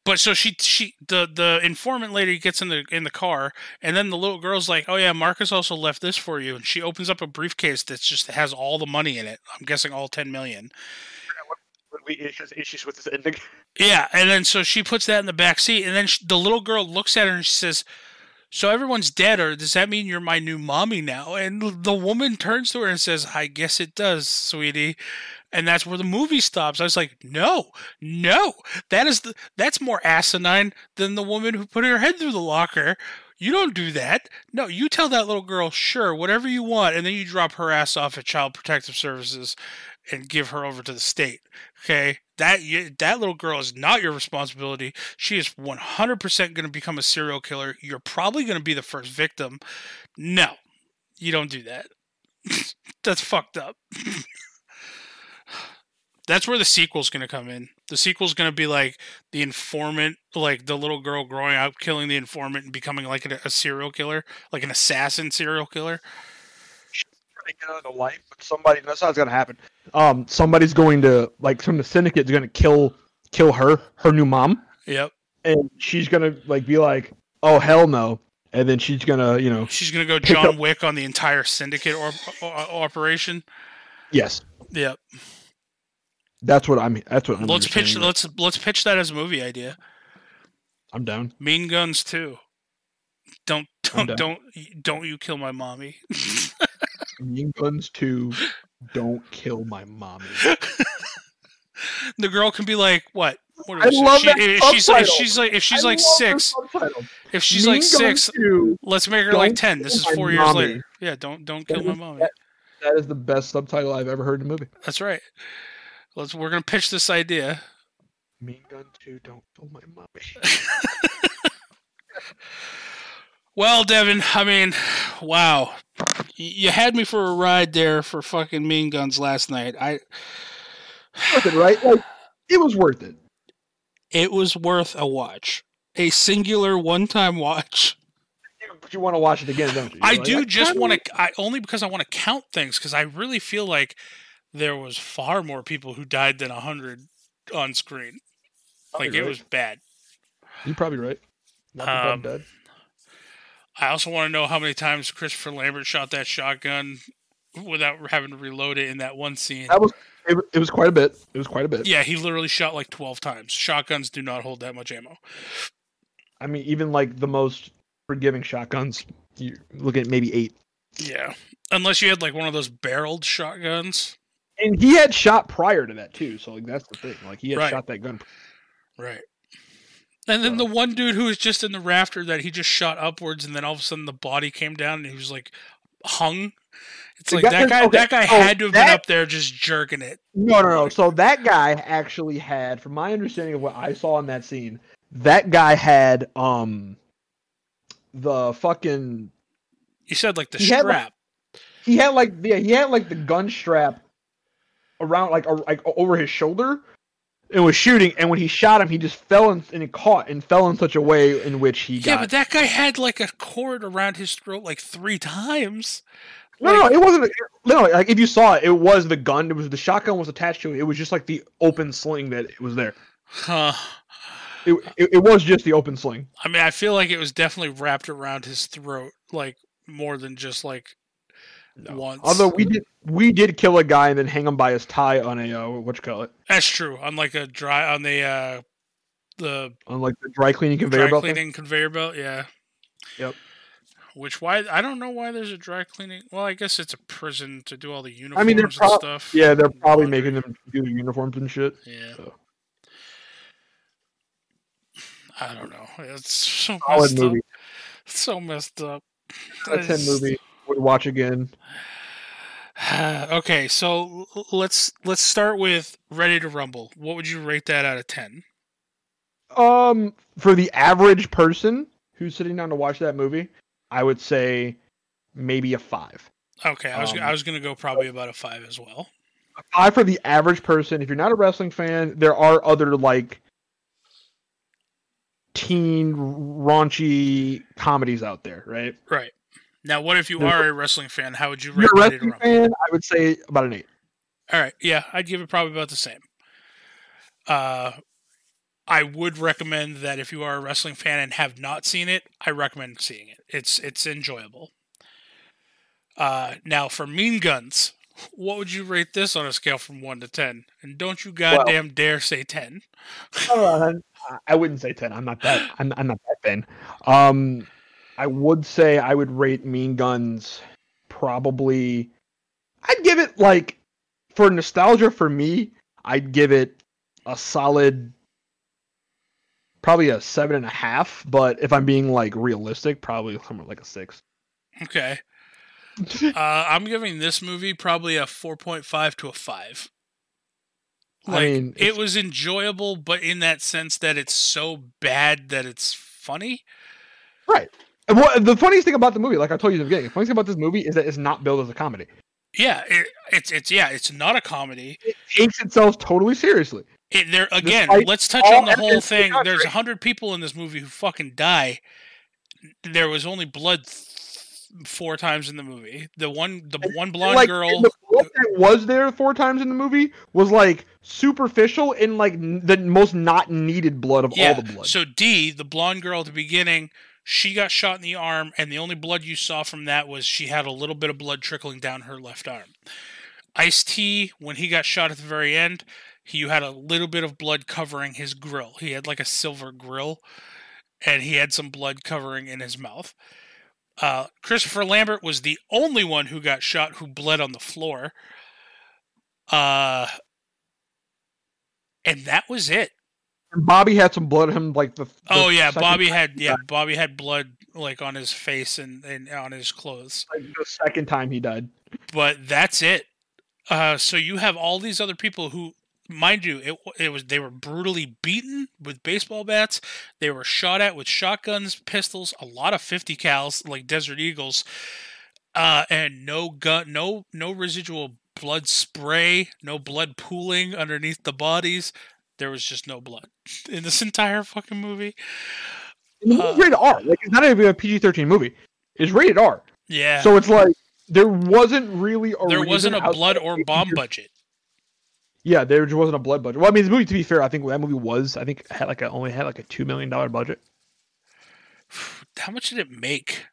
But so she she the the informant lady gets in the in the car, and then the little girl's like, "Oh yeah, Marcus also left this for you." And she opens up a briefcase that just has all the money in it. I'm guessing all ten million we issues with this ending. Yeah, and then so she puts that in the back seat, and then she, the little girl looks at her and she says, "So everyone's dead, or does that mean you're my new mommy now?" And the woman turns to her and says, "I guess it does, sweetie." And that's where the movie stops. I was like, "No, no, that is the that's more asinine than the woman who put her head through the locker." You don't do that. No, you tell that little girl, sure, whatever you want, and then you drop her ass off at Child Protective Services and give her over to the state. Okay, that that little girl is not your responsibility. She is 100% going to become a serial killer. You're probably going to be the first victim. No, you don't do that. That's fucked up. That's where the sequel's going to come in. The sequel's going to be like the informant, like the little girl growing up, killing the informant and becoming like a, a serial killer, like an assassin serial killer. They get out of life, but somebody that's how it's gonna happen. Um, somebody's going to like from the syndicate is gonna kill kill her, her new mom, Yep. and she's gonna like be like, oh hell no, and then she's gonna you know She's going to go John up- Wick on the entire syndicate or, o- operation. yes, Yep. that's what I'm. That's what I'm. Let's pitch. understanding. Let's let's pitch that as a movie idea. I'm down. Mean Guns too. Don't don't don't don't you kill my mommy. Mean Guns Two. Don't kill my mommy. the girl can be like what? What I love She- that if she's like if she's like if she's I like six if she's Mean like six 2, let's make her like 10 this is four years mommy. later yeah don't don't kill my mommy that- That is the best subtitle I've ever heard in a movie. that's right let's we're gonna pitch this idea Mean Gun Two. Don't kill my mommy. well devin i mean wow you had me for a ride there for fucking mean guns last night i worth it, right? Like it was worth it. it was worth a watch a singular one-time watch But you want to watch it again, don't you? I You're like, do just want to. I only because I want to count things because I really feel like there was far more people who died than hundred on screen. Probably Like it was bad. You're probably right. Not that Um, dead. I also want to know how many times Christopher Lambert shot that shotgun without having to reload it in that one scene. That was it, it. was quite a bit. It was quite a bit. Yeah, he literally shot like twelve times. Shotguns do not hold that much ammo. I mean, even like the most forgiving shotguns, you look at maybe eight. Yeah, unless you had like one of those barreled shotguns. And he had shot prior to that too. So like that's the thing. Like he had Right. shot that gun. Right. And then the one dude who was just in the rafter that he just shot upwards, and then all of a sudden the body came down and he was like hung. It's like that guy. okay, that guy so had to have been up there just jerking it. No, no, no. So that guy actually had, from my understanding of what I saw in that scene, that guy had um the fucking You said like the He had, like- strap. he had like yeah he had like the gun strap around like a, like over his shoulder and was shooting and when he shot him he just fell in, and caught and fell in such a way in which he yeah, got but that guy had like a cord around his throat like three times. no, no like- no it wasn't no like if you saw it it was the gun it was the shotgun was attached to it it was just like the open sling that it was there Huh. it, it, it was just the open sling I mean, I feel like it was definitely wrapped around his throat, like more than just like once. although we did we did kill a guy and then hang him by his tie on a uh, what you call it That's true. On like a dry on the uh the on like the dry cleaning conveyor dry belt thing. cleaning conveyor belt, yeah. Yep. Which why I don't know why there's a dry cleaning. Well, I guess it's a prison to do all the uniforms I mean, they're and prob- stuff. yeah they're probably Laundry. making them do the uniforms and shit Yeah. so. I don't know. It's so solid messed movie up. So messed up. a 10 movie would watch again okay, so let's let's start with Ready to Rumble. What would you rate that out of ten? um for the average person who's sitting down to watch that movie i would say maybe a five Okay, I was Um, I was gonna go probably about a five as well. a five for the average person if you're not a wrestling fan there are other like teen raunchy comedies out there right Right. Now, what if you are a wrestling fan? How would you rate Ready to wrestling Rumble? fan i would say about an eight All right, yeah, I'd give it probably about the same. Uh, I would recommend that if you are a wrestling fan and have not seen it, I recommend seeing it. It's it's enjoyable. Uh, now for Mean Guns, What would you rate this on a scale from one to ten? And don't you goddamn dare say ten. I wouldn't say ten. I'm not that. I'm, I'm not that thin. Um, I would say I would rate Mean Guns probably. I'd give it like for nostalgia for me. I'd give it a solid, probably a seven and a half. But if I'm being like realistic, probably somewhere like a six. Okay. uh, I'm giving this movie probably a 4.5 to a 5. Like, I mean, it was enjoyable, but in that sense that it's so bad that it's funny. Right. And what, the funniest thing about the movie, like I told you at the beginning, the funniest thing about this movie is that it's not billed as a comedy. Yeah, it, it's it's yeah, it's not a comedy. It takes itself totally seriously. It, there again, Despite let's touch on the whole to the thing. There's a hundred people in this movie who fucking die. There was only blood th- four times in the movie. The one, the one blonde like, girl. The blood that was there four times in the movie was like superficial and like n- the most not needed blood of Yeah. all the blood. So D, the blonde girl at the beginning, she got shot in the arm, and the only blood you saw from that was she had a little bit of blood trickling down her left arm. Ice T, when he got shot at the very end, he you had a little bit of blood covering his grill. He had like a silver grill, and he had some blood covering in his mouth. Uh, Christopher Lambert was the only one who got shot who bled on the floor. Uh, and that was it. And Bobby had some blood on him, like the. the Oh yeah, Bobby had yeah. Bobby had blood like on his face and, and on his clothes. Like, the second time he died. But that's it. Uh, so you have all these other people who, mind you, it it was they were brutally beaten with baseball bats. They were shot at with shotguns, pistols, a lot of fifty cals like Desert Eagles, uh, and no gun, no no residual blood spray, no blood pooling underneath the bodies. There was just no blood in this entire fucking movie. And the movie's Uh, rated R. Like it's not even a PG thirteen movie. It's rated R. Yeah. So it's like there wasn't really a there wasn't a blood or PG-13. bomb budget. Yeah, there just wasn't a blood budget. Well, I mean, the movie. To be fair, I think that movie was. I think had like a, only had like a two million dollar budget. How much did it make?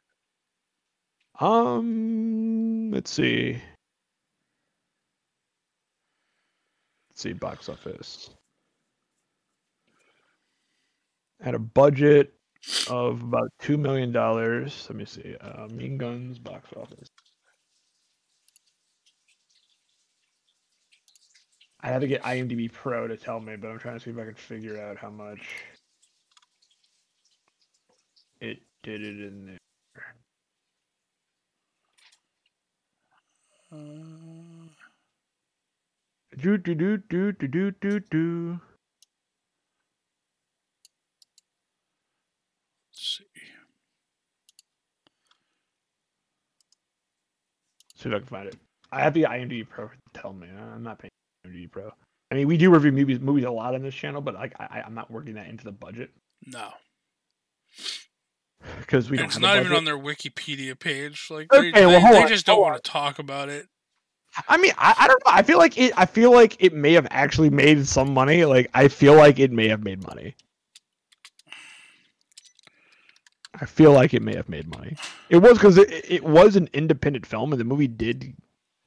Um, let's see. Let's see, box office. Had a budget of about two million dollars. Let me see. Uh, mean Guns box office. I had to get IMDb Pro to tell me, but I'm trying to see if I can figure out how much it did it in there. Uh, Do do do do do do do do. See if I can find it. I have the IMDb Pro tell me. I'm not paying IMDb Pro. I mean, we do review movies movies a lot on this channel, but like I, I'm not working that into the budget No, because we don't. it's not even on their Wikipedia page. Like Okay, they, well, they, they on, just don't want to talk about it. I mean, I, I don't know. I feel like it. I feel like it may have actually made some money. Like I feel like it may have made money. I feel like it may have made money. It was because it, it was an independent film, and the movie did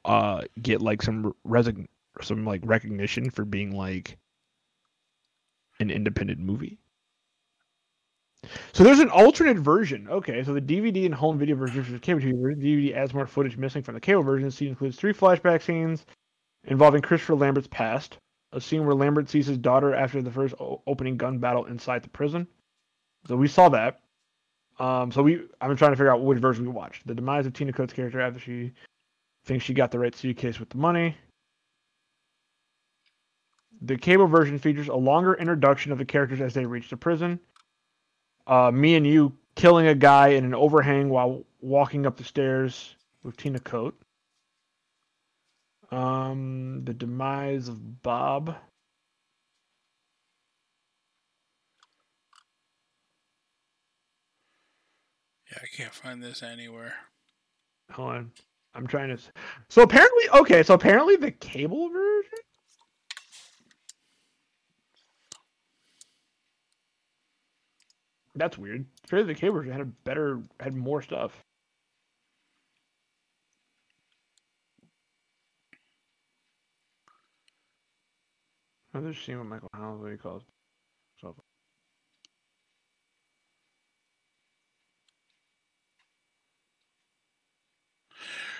uh get like some resign some like recognition for being like an independent movie. So there's an alternate version. Okay, so the DVD and home video version of the cable TV DVD adds more footage missing from the cable version. The scene includes three flashback scenes involving Christopher Lambert's past. A scene where Lambert sees his daughter after the first opening gun battle inside the prison. So we saw that. Um, so we, I'm trying to figure out which version we watched. The demise of Tina Coates' character after she thinks she got the right suitcase with the money. The cable version features a longer introduction of the characters as they reach the prison. Uh, me and you killing a guy in an overhang while walking up the stairs with Tina Coate. Um, the demise of Bob. Yeah, I can't find this anywhere. Hold on. I'm trying to. So apparently, okay. So apparently, the cable version. That's weird. Apparently, the cable version had a better, had more stuff. I'm just seeing what Michael Holloway calls.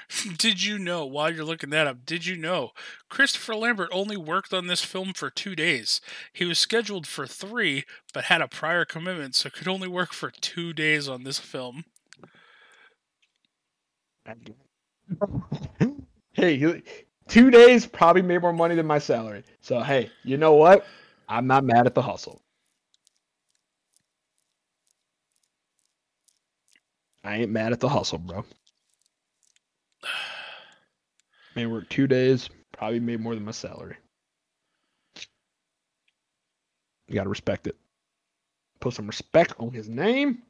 Did you know, while you're looking that up, did you know Christopher Lambert only worked on this film for two days? He was scheduled for three, but had a prior commitment, so could only work for two days on this film. hey, two days probably made more money than my salary. So hey, you know what? I'm not mad at the hustle. I ain't mad at the hustle, bro. Man, worked two days, probably made more than my salary. You gotta respect it. Put some respect on his name.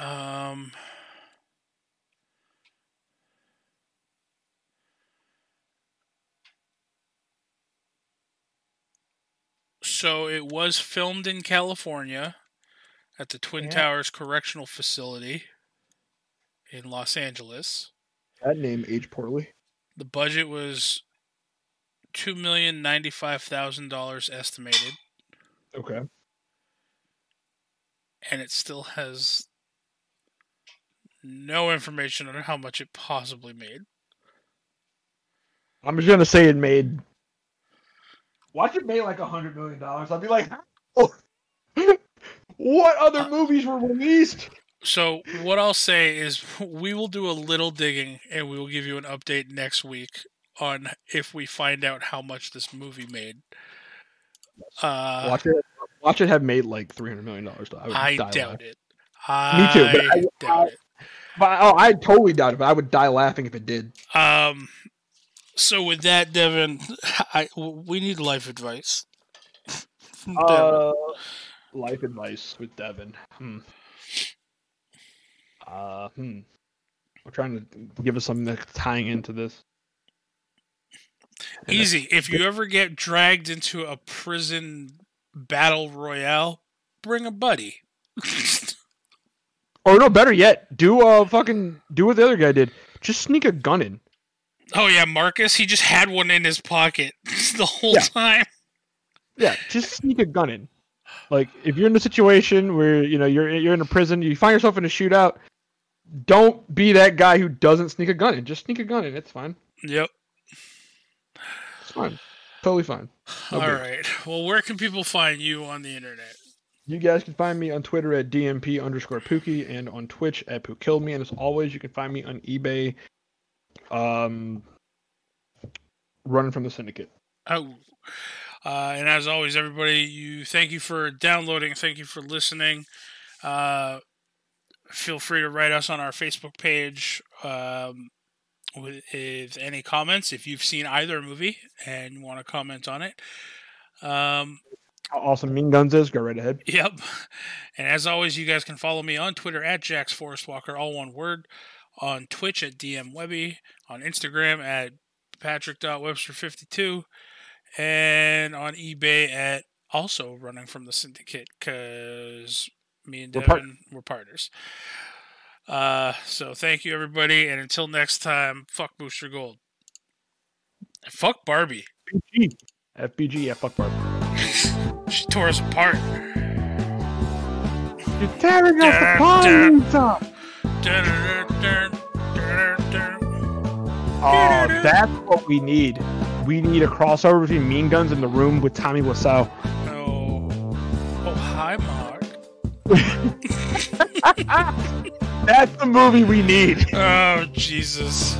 Um. So it was filmed in California at the Twin Yeah. Towers Correctional Facility in Los Angeles. That name aged poorly. The budget was two million ninety five thousand dollars estimated, Okay. and it still has no information on how much it possibly made. I'm just gonna say it made. Watch it made like a hundred million dollars. I'll be like, oh, what other uh, movies were released? So what I'll say is we will do a little digging and we will give you an update next week on if we find out how much this movie made. Uh, watch it. Watch it have made like three hundred million dollars. I, I doubt laughing. it. Me too, but I I- doubt it. But oh, I totally doubt it. But I would die laughing if it did. Um, so with that, Devin, I we need life advice. Devin. Uh, life advice with Devin. Hmm. Uh, hmm. I'm trying to give us something that's tying into this. and Easy. If you ever get dragged into a prison battle royale, bring a buddy. Or no, better yet, do uh fucking do what the other guy did. Just sneak a gun in. oh yeah, Marcus. He just had one in his pocket the whole Yeah. time. Yeah, just sneak a gun in. Like if you're in a situation where you know you're you're in a prison, you find yourself in a shootout. Don't be that guy who doesn't sneak a gun in. Just sneak a gun in. It's fine. Yep. It's fine. Totally fine. No All big. right. Well, where can people find you on the internet? You guys can find me on Twitter at DMP underscore Pookie and on Twitch at Pook Killed Me. And as always, you can find me on eBay um running from the syndicate. Oh. Uh, and as always, everybody, you thank you for downloading. Thank you for listening. Uh, feel free to write us on our Facebook page um, with, with any comments if you've seen either movie and want to comment on it. Um, How awesome Mean Guns is, go right ahead. Yep. And as always, you guys can follow me on Twitter at Jax Forest Walker, all one word. On Twitch at DM Webby. On Instagram at Patrick.Webster52. And on eBay at also running from the syndicate because me and We're Devin, part- we're partners. Uh, so thank you, everybody. And until next time, fuck Booster Gold. Fuck Barbie. FBG. FBG, yeah, fuck Barbie. She tore us apart. You're tearing us apart! Oh, that's what we need. We need a crossover between Mean Guns and the room with Tommy Wiseau. Oh, oh, hi, Mark. That's the movie we need. Oh, Jesus.